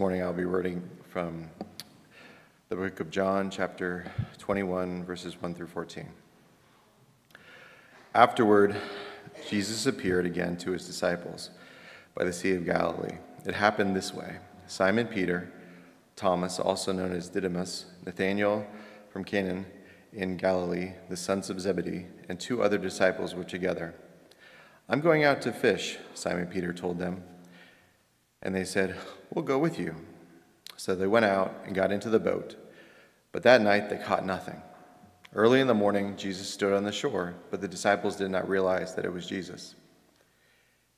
morning I'll be reading from the book of John, chapter 21, verses 1 through 14. Afterward, Jesus appeared again to his disciples by the Sea of Galilee. It happened this way Simon Peter, Thomas, also known as Didymus, Nathanael from Canaan in Galilee, the sons of Zebedee, and two other disciples were together. I'm going out to fish, Simon Peter told them. And they said, We'll go with you. So they went out and got into the boat. But that night they caught nothing. Early in the morning, Jesus stood on the shore, but the disciples did not realize that it was Jesus.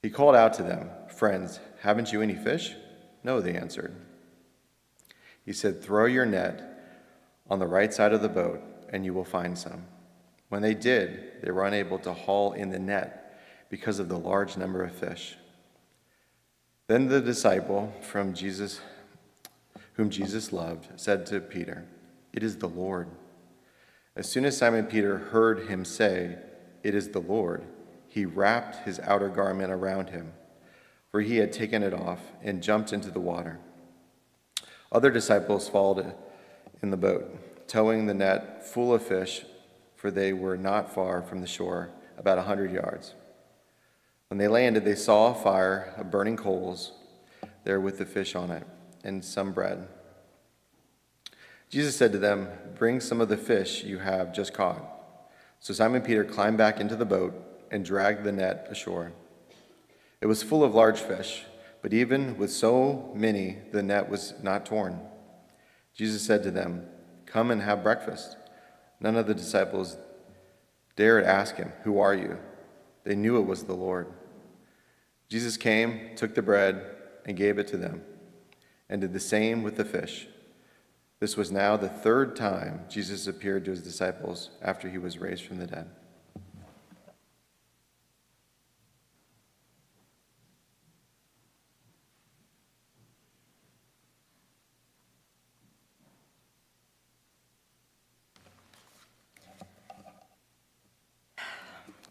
He called out to them, Friends, haven't you any fish? No, they answered. He said, Throw your net on the right side of the boat, and you will find some. When they did, they were unable to haul in the net because of the large number of fish. Then the disciple from Jesus, whom Jesus loved, said to Peter, It is the Lord. As soon as Simon Peter heard him say, It is the Lord, he wrapped his outer garment around him, for he had taken it off, and jumped into the water. Other disciples followed in the boat, towing the net full of fish, for they were not far from the shore, about a hundred yards. When they landed, they saw a fire of burning coals there with the fish on it, and some bread. Jesus said to them, Bring some of the fish you have just caught. So Simon Peter climbed back into the boat and dragged the net ashore. It was full of large fish, but even with so many, the net was not torn. Jesus said to them, Come and have breakfast. None of the disciples dared ask him, Who are you? They knew it was the Lord. Jesus came, took the bread, and gave it to them, and did the same with the fish. This was now the third time Jesus appeared to his disciples after he was raised from the dead.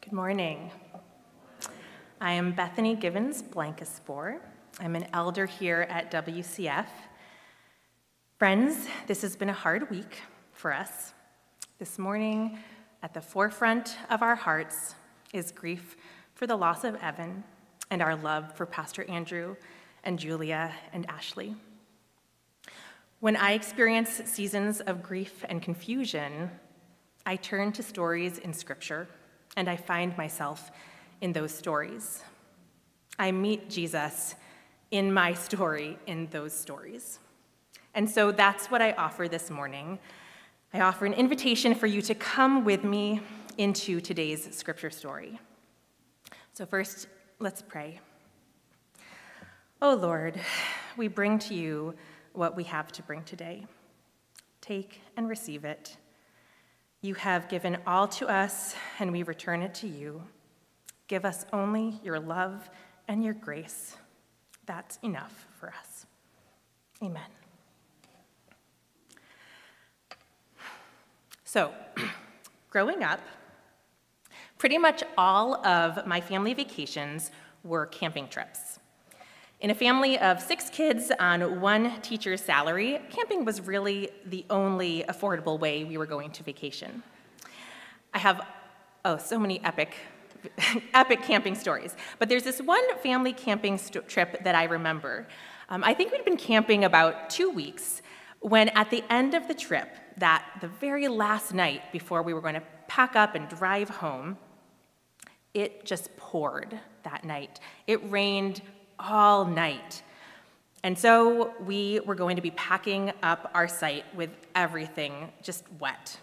Good morning. I am Bethany Givens Blankespoor. I'm an elder here at WCF. Friends, this has been a hard week for us. This morning, at the forefront of our hearts, is grief for the loss of Evan and our love for Pastor Andrew and Julia and Ashley. When I experience seasons of grief and confusion, I turn to stories in Scripture and I find myself in those stories. I meet Jesus in my story in those stories. And so that's what I offer this morning. I offer an invitation for you to come with me into today's scripture story. So, first, let's pray. Oh Lord, we bring to you what we have to bring today. Take and receive it. You have given all to us, and we return it to you. Give us only your love and your grace. That's enough for us. Amen. So, growing up, pretty much all of my family vacations were camping trips. In a family of six kids on one teacher's salary, camping was really the only affordable way we were going to vacation. I have, oh, so many epic epic camping stories. But there's this one family camping trip that I remember. Um, I think we'd been camping about two weeks when, at the end of the trip, that the very last night before we were going to pack up and drive home, it just poured that night. It rained all night. And so we were going to be packing up our site with everything just wet.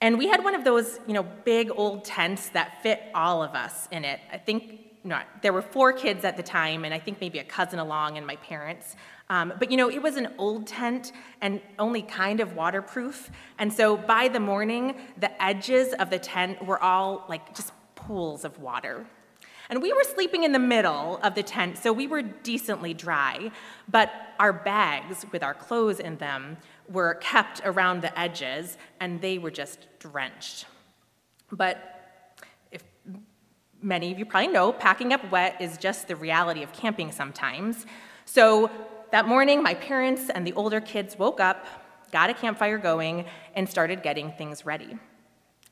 And we had one of those, you know, big old tents that fit all of us in it. I think no, there were four kids at the time, and I think maybe a cousin along and my parents. Um, but you know, it was an old tent and only kind of waterproof. And so by the morning, the edges of the tent were all like just pools of water. And we were sleeping in the middle of the tent, so we were decently dry, but our bags with our clothes in them were kept around the edges, and they were just drenched. But if many of you probably know, packing up wet is just the reality of camping sometimes. So that morning, my parents and the older kids woke up, got a campfire going, and started getting things ready.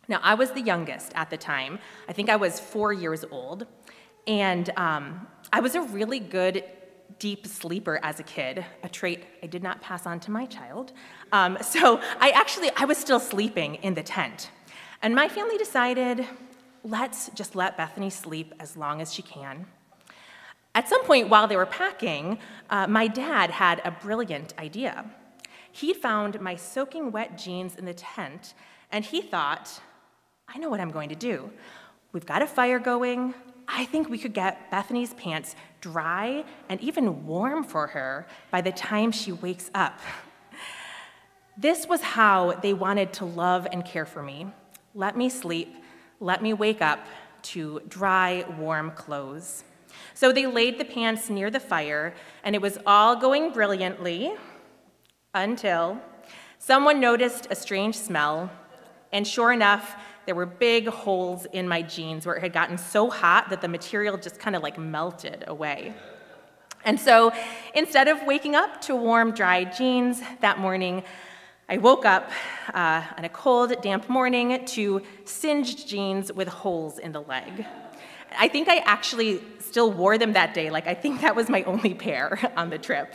Now, I was the youngest at the time. I think I was four years old. And um, I was a really good deep sleeper as a kid, a trait I did not pass on to my child. Um, so I actually, I was still sleeping in the tent. And my family decided, let's just let Bethany sleep as long as she can. At some point while they were packing, uh, my dad had a brilliant idea. He'd found my soaking wet jeans in the tent, and he thought, I know what I'm going to do. We've got a fire going. I think we could get Bethany's pants dry and even warm for her by the time she wakes up. This was how they wanted to love and care for me. Let me sleep, let me wake up to dry, warm clothes. So they laid the pants near the fire, and it was all going brilliantly until someone noticed a strange smell, and sure enough, there were big holes in my jeans where it had gotten so hot that the material just kind of like melted away. And so instead of waking up to warm, dry jeans that morning, I woke up uh, on a cold, damp morning to singed jeans with holes in the leg. I think I actually still wore them that day. Like, I think that was my only pair on the trip.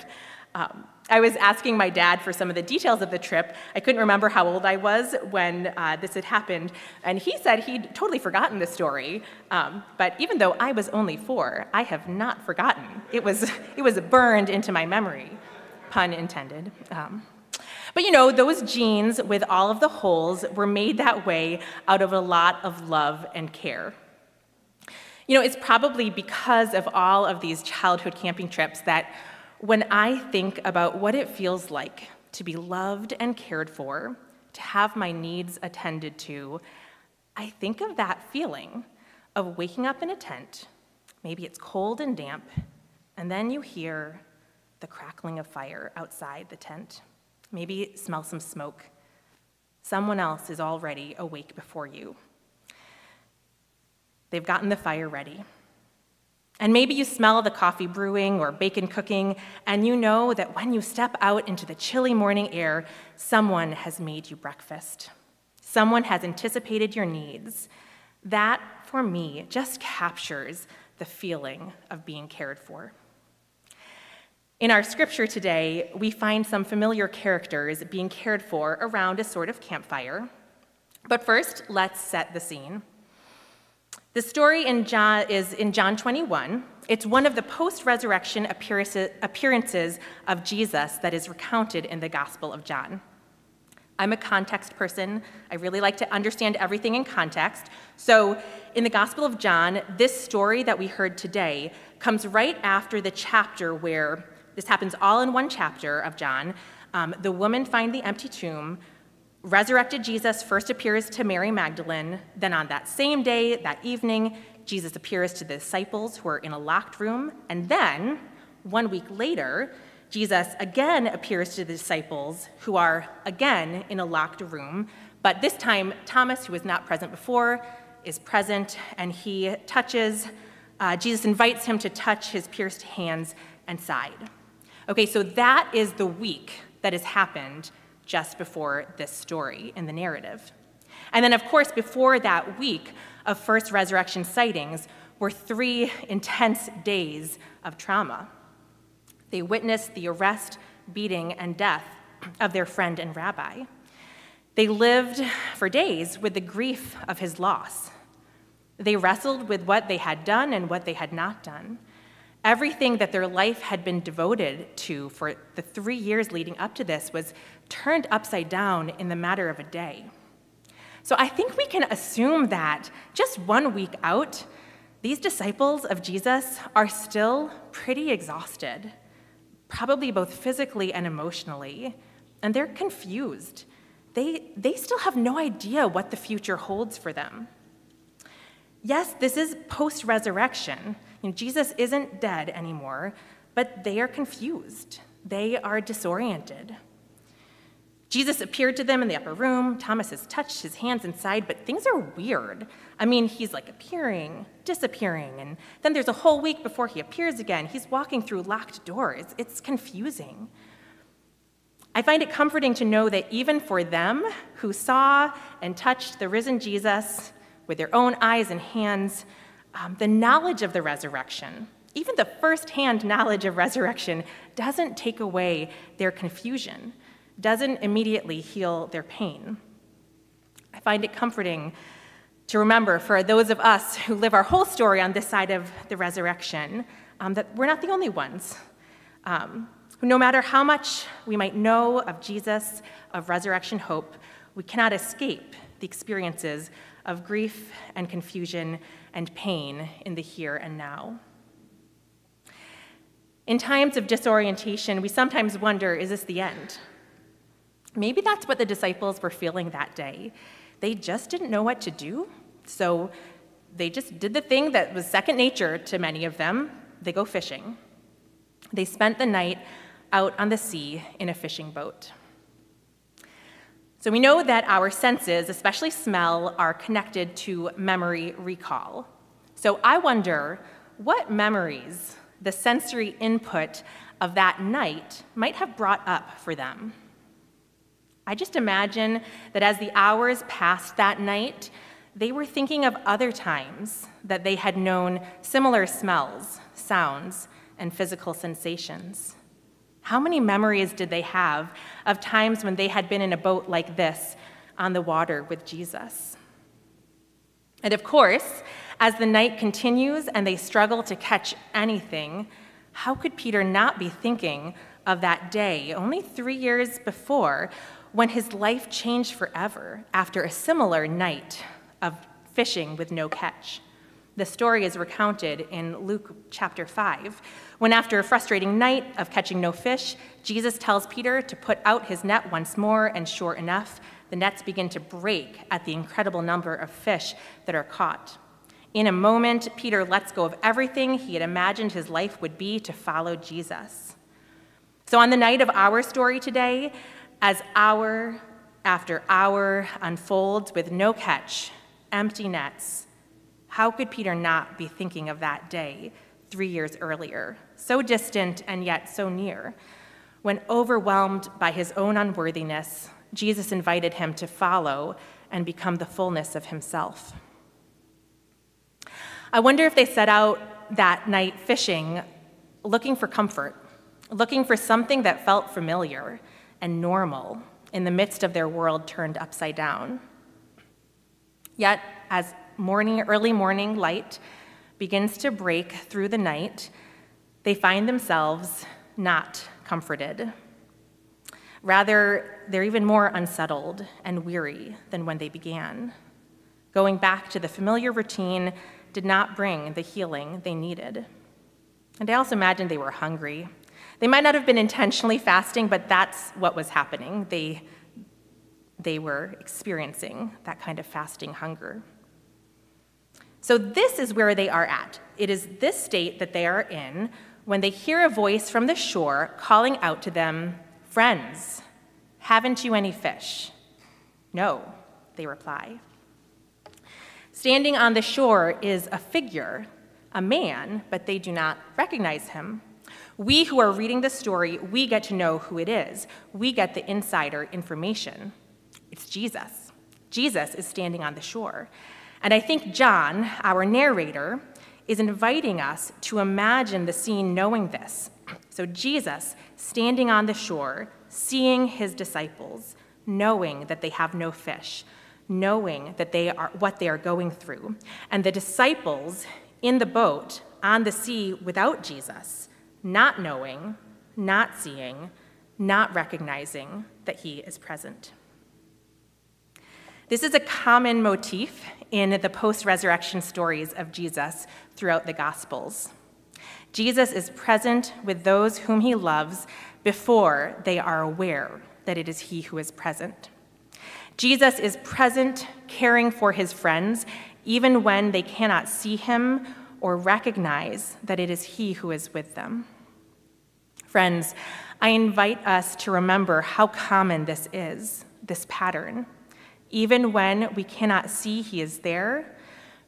Um, I was asking my dad for some of the details of the trip. I couldn't remember how old I was when uh, this had happened, and he said he'd totally forgotten the story. Um, but even though I was only four, I have not forgotten. It was, it was burned into my memory, pun intended. Um, but you know, those jeans with all of the holes were made that way out of a lot of love and care. You know, it's probably because of all of these childhood camping trips that when I think about what it feels like to be loved and cared for, to have my needs attended to, I think of that feeling of waking up in a tent. Maybe it's cold and damp, and then you hear the crackling of fire outside the tent. Maybe smell some smoke. Someone else is already awake before you. They've gotten the fire ready. And maybe you smell the coffee brewing or bacon cooking, and you know that when you step out into the chilly morning air, someone has made you breakfast. Someone has anticipated your needs. That, for me, just captures the feeling of being cared for. In our scripture today, we find some familiar characters being cared for around a sort of campfire. But first, let's set the scene. The story in John is in John 21. It's one of the post resurrection appearances of Jesus that is recounted in the Gospel of John. I'm a context person. I really like to understand everything in context. So, in the Gospel of John, this story that we heard today comes right after the chapter where this happens all in one chapter of John. Um, the woman find the empty tomb. Resurrected Jesus first appears to Mary Magdalene. Then, on that same day, that evening, Jesus appears to the disciples who are in a locked room. And then, one week later, Jesus again appears to the disciples who are again in a locked room. But this time, Thomas, who was not present before, is present and he touches, uh, Jesus invites him to touch his pierced hands and side. Okay, so that is the week that has happened just before this story in the narrative. And then, of course, before that week of first resurrection sightings were three intense days of trauma. They witnessed the arrest, beating, and death of their friend and rabbi. They lived for days with the grief of his loss. They wrestled with what they had done and what they had not done. Everything that their life had been devoted to for the three years leading up to this was turned upside down in the matter of a day. So I think we can assume that just one week out, these disciples of Jesus are still pretty exhausted, probably both physically and emotionally, and they're confused. They, they still have no idea what the future holds for them. Yes, this is post resurrection. You know, Jesus isn't dead anymore, but they are confused. They are disoriented. Jesus appeared to them in the upper room. Thomas has touched his hands inside, but things are weird. I mean, he's like appearing, disappearing, and then there's a whole week before he appears again. He's walking through locked doors. It's confusing. I find it comforting to know that even for them who saw and touched the risen Jesus with their own eyes and hands, um, the knowledge of the resurrection, even the firsthand knowledge of resurrection, doesn't take away their confusion doesn't immediately heal their pain. I find it comforting to remember for those of us who live our whole story on this side of the resurrection um, that we're not the only ones. Um, no matter how much we might know of Jesus, of resurrection hope, we cannot escape the experiences of grief and confusion and pain in the here and now. In times of disorientation, we sometimes wonder is this the end? Maybe that's what the disciples were feeling that day. They just didn't know what to do, so they just did the thing that was second nature to many of them they go fishing. They spent the night out on the sea in a fishing boat. So we know that our senses, especially smell, are connected to memory recall. So I wonder what memories the sensory input of that night might have brought up for them. I just imagine that as the hours passed that night, they were thinking of other times that they had known similar smells, sounds, and physical sensations. How many memories did they have of times when they had been in a boat like this on the water with Jesus? And of course, as the night continues and they struggle to catch anything, how could Peter not be thinking of that day only three years before when his life changed forever after a similar night of fishing with no catch. The story is recounted in Luke chapter 5, when after a frustrating night of catching no fish, Jesus tells Peter to put out his net once more, and sure enough, the nets begin to break at the incredible number of fish that are caught. In a moment, Peter lets go of everything he had imagined his life would be to follow Jesus. So, on the night of our story today, as hour after hour unfolds with no catch, empty nets, how could Peter not be thinking of that day three years earlier, so distant and yet so near, when overwhelmed by his own unworthiness, Jesus invited him to follow and become the fullness of himself? I wonder if they set out that night fishing looking for comfort, looking for something that felt familiar and normal in the midst of their world turned upside down. Yet, as morning, early morning light begins to break through the night, they find themselves not comforted. Rather, they're even more unsettled and weary than when they began. Going back to the familiar routine did not bring the healing they needed. And I also imagine they were hungry they might not have been intentionally fasting, but that's what was happening. They, they were experiencing that kind of fasting hunger. So, this is where they are at. It is this state that they are in when they hear a voice from the shore calling out to them, Friends, haven't you any fish? No, they reply. Standing on the shore is a figure, a man, but they do not recognize him. We who are reading the story, we get to know who it is. We get the insider information. It's Jesus. Jesus is standing on the shore. And I think John, our narrator, is inviting us to imagine the scene knowing this. So, Jesus standing on the shore, seeing his disciples, knowing that they have no fish, knowing that they are what they are going through, and the disciples in the boat on the sea without Jesus, not knowing, not seeing, not recognizing that he is present. This is a common motif in the post resurrection stories of Jesus throughout the Gospels. Jesus is present with those whom he loves before they are aware that it is he who is present. Jesus is present, caring for his friends, even when they cannot see him or recognize that it is He who is with them. Friends, I invite us to remember how common this is, this pattern. Even when we cannot see He is there,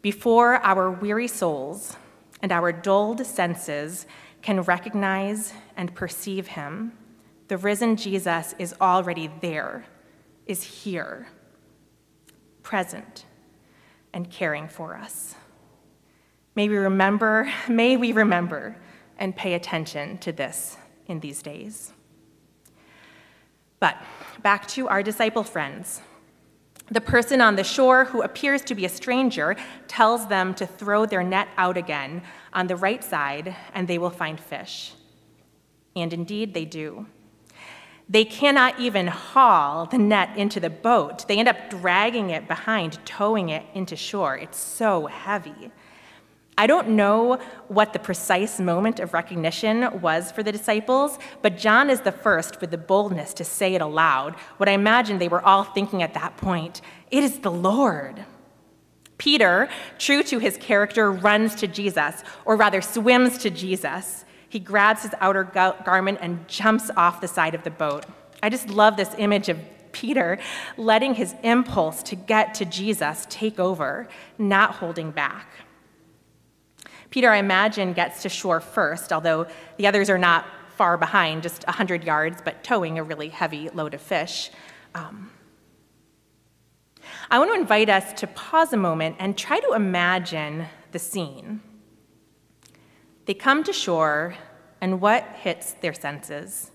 before our weary souls and our dulled senses can recognize and perceive Him, the risen Jesus is already there, is here, present, and caring for us. May we remember, may we remember and pay attention to this in these days. But back to our disciple friends. The person on the shore who appears to be a stranger tells them to throw their net out again on the right side and they will find fish. And indeed, they do. They cannot even haul the net into the boat. They end up dragging it behind, towing it into shore. It's so heavy. I don't know what the precise moment of recognition was for the disciples, but John is the first with the boldness to say it aloud. What I imagine they were all thinking at that point it is the Lord. Peter, true to his character, runs to Jesus, or rather swims to Jesus. He grabs his outer garment and jumps off the side of the boat. I just love this image of Peter letting his impulse to get to Jesus take over, not holding back. Peter, I imagine, gets to shore first, although the others are not far behind, just 100 yards, but towing a really heavy load of fish. Um, I want to invite us to pause a moment and try to imagine the scene. They come to shore, and what hits their senses?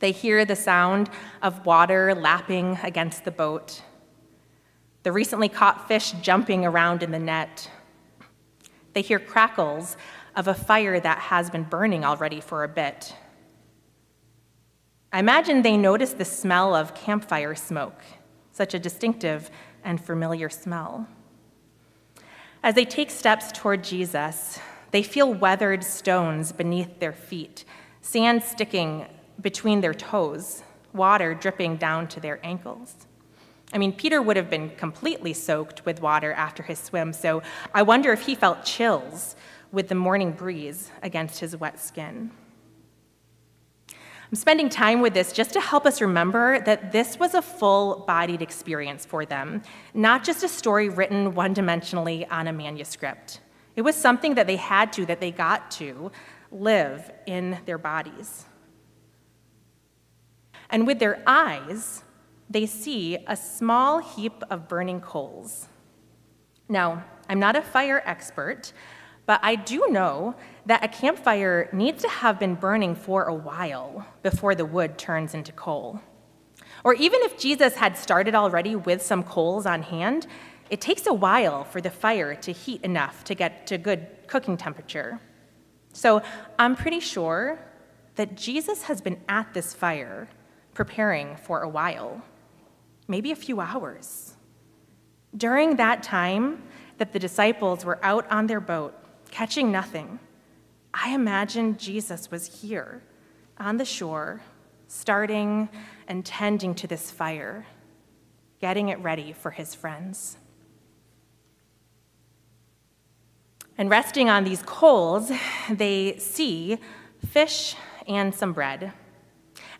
They hear the sound of water lapping against the boat, the recently caught fish jumping around in the net, they hear crackles of a fire that has been burning already for a bit. I imagine they notice the smell of campfire smoke, such a distinctive and familiar smell. As they take steps toward Jesus, they feel weathered stones beneath their feet, sand sticking between their toes, water dripping down to their ankles. I mean, Peter would have been completely soaked with water after his swim, so I wonder if he felt chills with the morning breeze against his wet skin. I'm spending time with this just to help us remember that this was a full bodied experience for them, not just a story written one dimensionally on a manuscript. It was something that they had to, that they got to live in their bodies. And with their eyes, they see a small heap of burning coals. Now, I'm not a fire expert, but I do know that a campfire needs to have been burning for a while before the wood turns into coal. Or even if Jesus had started already with some coals on hand, it takes a while for the fire to heat enough to get to good cooking temperature. So I'm pretty sure that Jesus has been at this fire preparing for a while maybe a few hours. During that time that the disciples were out on their boat, catching nothing, I imagine Jesus was here on the shore, starting and tending to this fire, getting it ready for his friends. And resting on these coals, they see fish and some bread.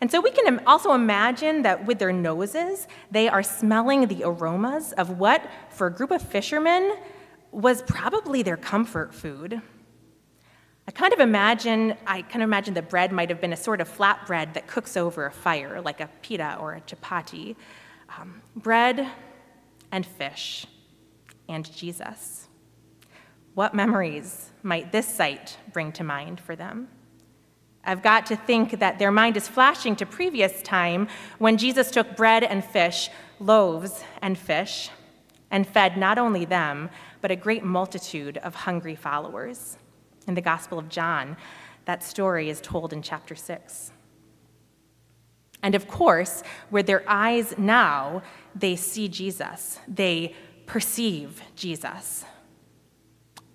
And so we can also imagine that with their noses, they are smelling the aromas of what, for a group of fishermen, was probably their comfort food. I kind of imagine, I kind of imagine the bread might have been a sort of flat bread that cooks over a fire, like a pita or a chapati. Um, bread and fish and Jesus. What memories might this sight bring to mind for them? I've got to think that their mind is flashing to previous time when Jesus took bread and fish, loaves and fish, and fed not only them, but a great multitude of hungry followers. In the Gospel of John, that story is told in chapter 6. And of course, with their eyes now, they see Jesus, they perceive Jesus.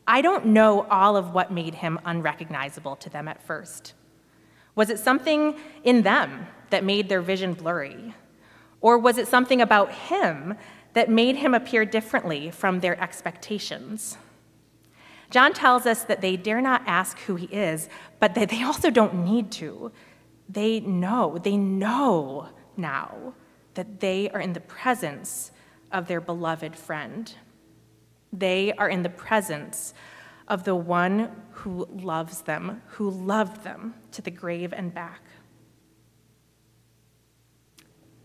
I don't know all of what made him unrecognizable to them at first. Was it something in them that made their vision blurry? Or was it something about him that made him appear differently from their expectations? John tells us that they dare not ask who he is, but that they also don't need to. they know, they know now that they are in the presence of their beloved friend. They are in the presence of the one who loves them, who loved them to the grave and back.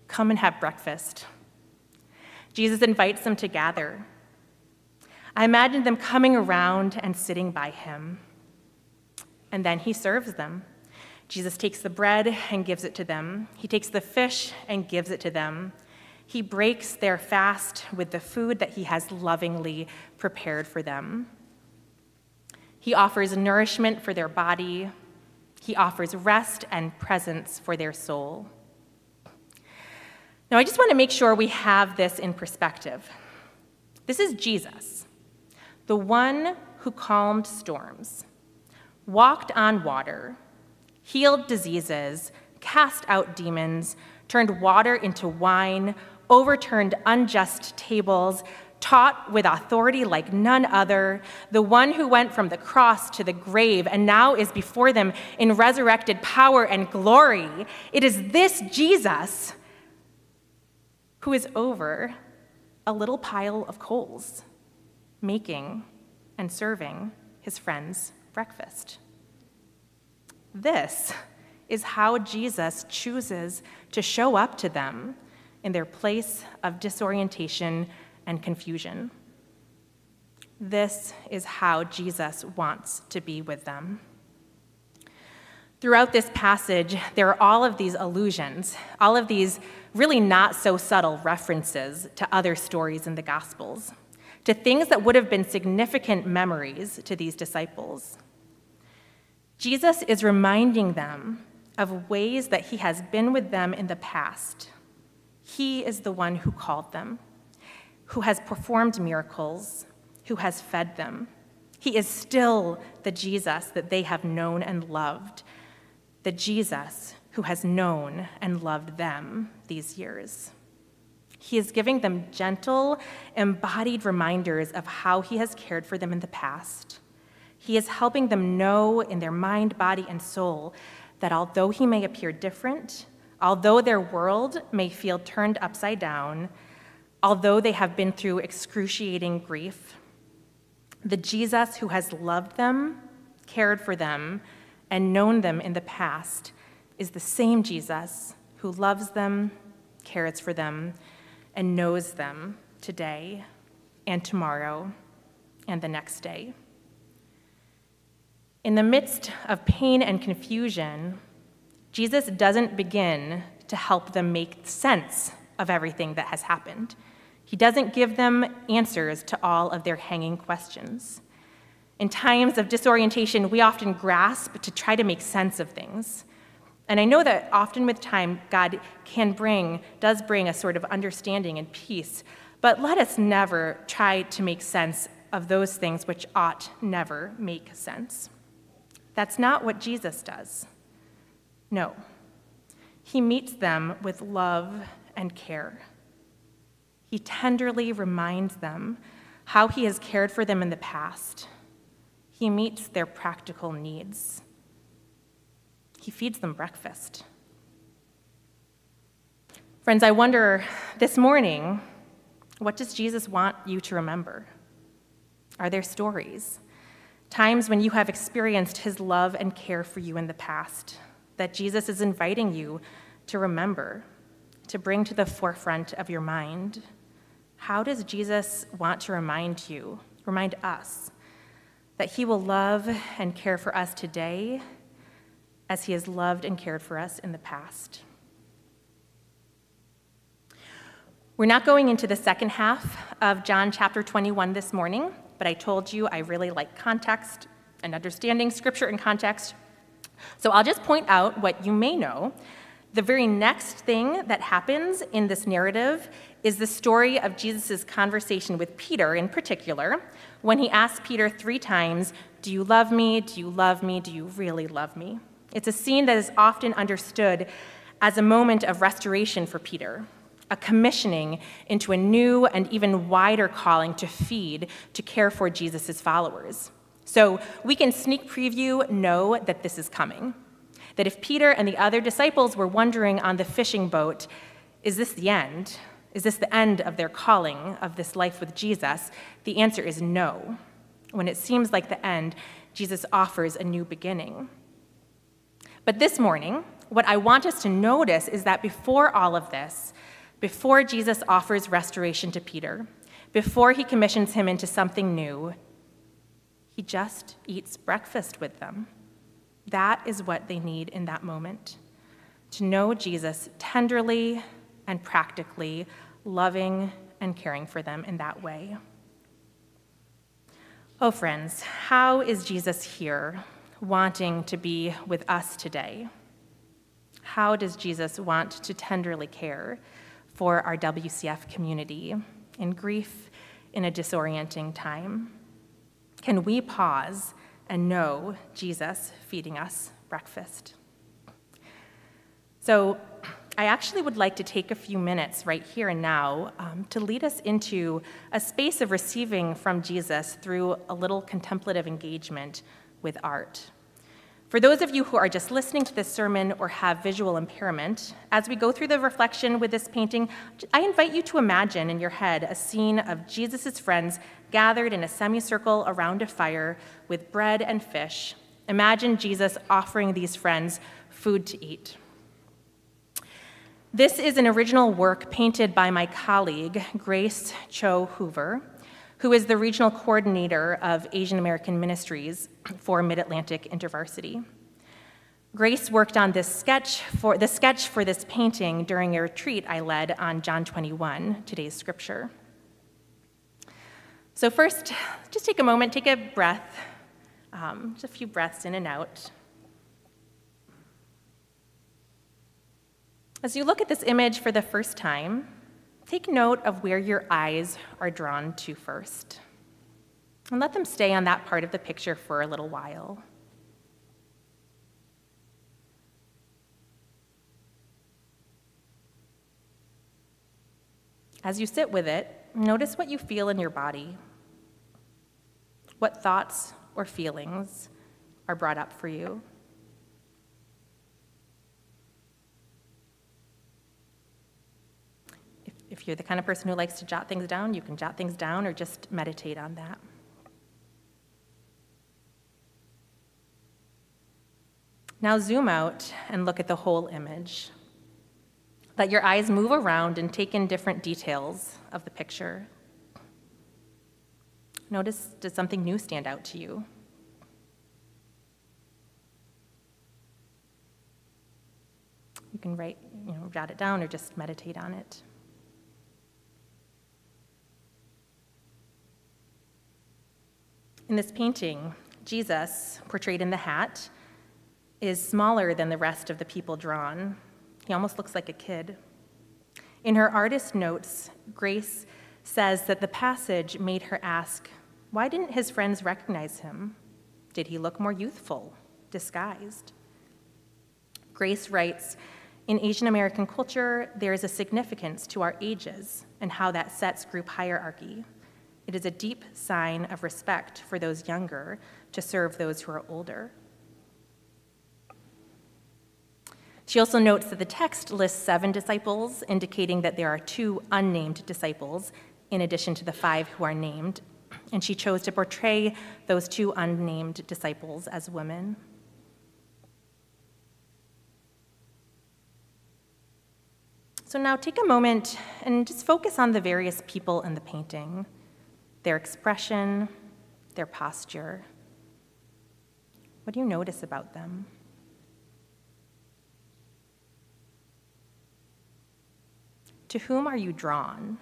Come and have breakfast. Jesus invites them to gather. I imagine them coming around and sitting by him. And then he serves them. Jesus takes the bread and gives it to them. He takes the fish and gives it to them. He breaks their fast with the food that he has lovingly prepared for them. He offers nourishment for their body. He offers rest and presence for their soul. Now, I just want to make sure we have this in perspective. This is Jesus, the one who calmed storms, walked on water, healed diseases, cast out demons, turned water into wine, overturned unjust tables, taught with authority like none other, the one who went from the cross to the grave and now is before them in resurrected power and glory. It is this Jesus who is over a little pile of coals, making and serving his friends breakfast. This is how Jesus chooses to show up to them in their place of disorientation and confusion. This is how Jesus wants to be with them. Throughout this passage, there are all of these allusions, all of these really not so subtle references to other stories in the Gospels, to things that would have been significant memories to these disciples. Jesus is reminding them of ways that he has been with them in the past. He is the one who called them, who has performed miracles, who has fed them. He is still the Jesus that they have known and loved, the Jesus who has known and loved them these years. He is giving them gentle, embodied reminders of how he has cared for them in the past. He is helping them know in their mind, body, and soul that although he may appear different, although their world may feel turned upside down, although they have been through excruciating grief, the Jesus who has loved them, cared for them, and known them in the past is the same Jesus who loves them, cares for them, and knows them today and tomorrow and the next day. In the midst of pain and confusion, Jesus doesn't begin to help them make sense of everything that has happened. He doesn't give them answers to all of their hanging questions. In times of disorientation, we often grasp to try to make sense of things. And I know that often with time, God can bring, does bring a sort of understanding and peace, but let us never try to make sense of those things which ought never make sense. That's not what Jesus does. No. He meets them with love and care. He tenderly reminds them how he has cared for them in the past he meets their practical needs. He feeds them breakfast. Friends, I wonder this morning, what does Jesus want you to remember? Are there stories, times when you have experienced his love and care for you in the past, that Jesus is inviting you to remember, to bring to the forefront of your mind? How does Jesus want to remind you, remind us, that He will love and care for us today as He has loved and cared for us in the past. We're not going into the second half of John chapter 21 this morning, but I told you I really like context and understanding scripture in context. So I'll just point out what you may know. The very next thing that happens in this narrative is the story of Jesus' conversation with Peter in particular, when he asked Peter three times, Do you love me? Do you love me? Do you really love me? It's a scene that is often understood as a moment of restoration for Peter, a commissioning into a new and even wider calling to feed, to care for Jesus' followers. So we can sneak preview know that this is coming. That if Peter and the other disciples were wondering on the fishing boat, is this the end? Is this the end of their calling, of this life with Jesus? The answer is no. When it seems like the end, Jesus offers a new beginning. But this morning, what I want us to notice is that before all of this, before Jesus offers restoration to Peter, before he commissions him into something new, he just eats breakfast with them. That is what they need in that moment to know Jesus tenderly and practically, loving and caring for them in that way. Oh, friends, how is Jesus here, wanting to be with us today? How does Jesus want to tenderly care for our WCF community in grief in a disorienting time? Can we pause and know Jesus feeding us breakfast? So, I actually would like to take a few minutes right here and now um, to lead us into a space of receiving from Jesus through a little contemplative engagement with art. For those of you who are just listening to this sermon or have visual impairment, as we go through the reflection with this painting, I invite you to imagine in your head a scene of Jesus' friends gathered in a semicircle around a fire with bread and fish. Imagine Jesus offering these friends food to eat. This is an original work painted by my colleague, Grace Cho Hoover, who is the regional coordinator of Asian American Ministries for Mid Atlantic InterVarsity. Grace worked on this sketch for the sketch for this painting during a retreat I led on John 21, today's scripture. So first, just take a moment, take a breath, um, just a few breaths in and out. As you look at this image for the first time, take note of where your eyes are drawn to first. And let them stay on that part of the picture for a little while. As you sit with it, notice what you feel in your body. What thoughts or feelings are brought up for you? You're the kind of person who likes to jot things down, you can jot things down or just meditate on that. Now zoom out and look at the whole image. Let your eyes move around and take in different details of the picture. Notice, does something new stand out to you? You can write, you know, jot it down or just meditate on it. In this painting, Jesus, portrayed in the hat, is smaller than the rest of the people drawn. He almost looks like a kid. In her artist notes, Grace says that the passage made her ask, why didn't his friends recognize him? Did he look more youthful, disguised? Grace writes, in Asian American culture, there is a significance to our ages and how that sets group hierarchy. It is a deep sign of respect for those younger to serve those who are older. She also notes that the text lists seven disciples, indicating that there are two unnamed disciples in addition to the five who are named, and she chose to portray those two unnamed disciples as women. So now take a moment and just focus on the various people in the painting, their expression, their posture. What do you notice about them? To whom are you drawn?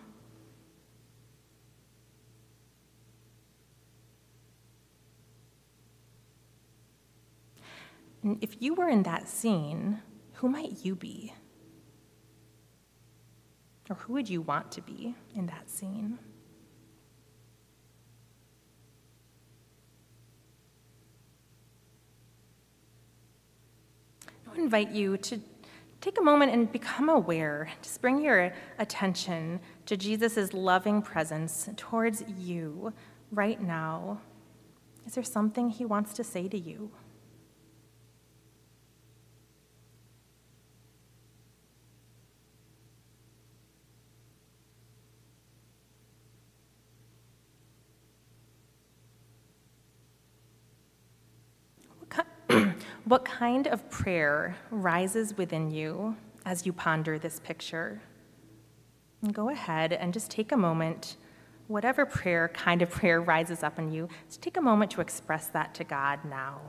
And if you were in that scene, who might you be? Or who would you want to be in that scene? Invite you to take a moment and become aware. Just bring your attention to Jesus' loving presence towards you right now. Is there something he wants to say to you? What kind of prayer rises within you as you ponder this picture? And go ahead and just take a moment, whatever prayer, kind of prayer rises up in you, just take a moment to express that to God now.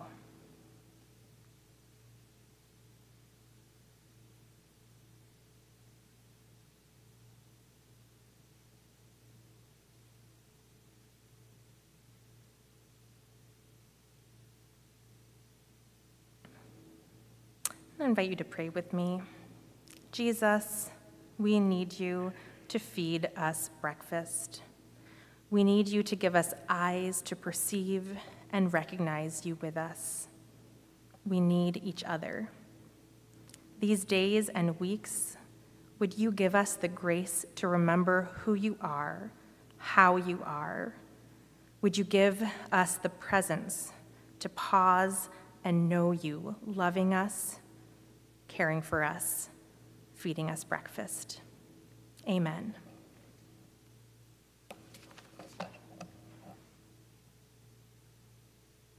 Invite you to pray with me. Jesus, we need you to feed us breakfast. We need you to give us eyes to perceive and recognize you with us. We need each other. These days and weeks, would you give us the grace to remember who you are, how you are? Would you give us the presence to pause and know you, loving us, caring for us, feeding us breakfast? Amen.